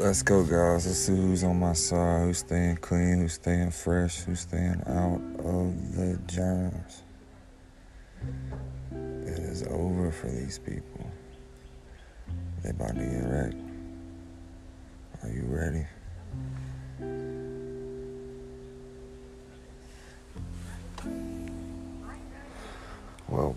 Let's go, guys. Let's see who's on my side, who's staying clean, who's staying fresh, who's staying out of the germs. It is over for these people. They about to get wrecked. Are you ready? Well,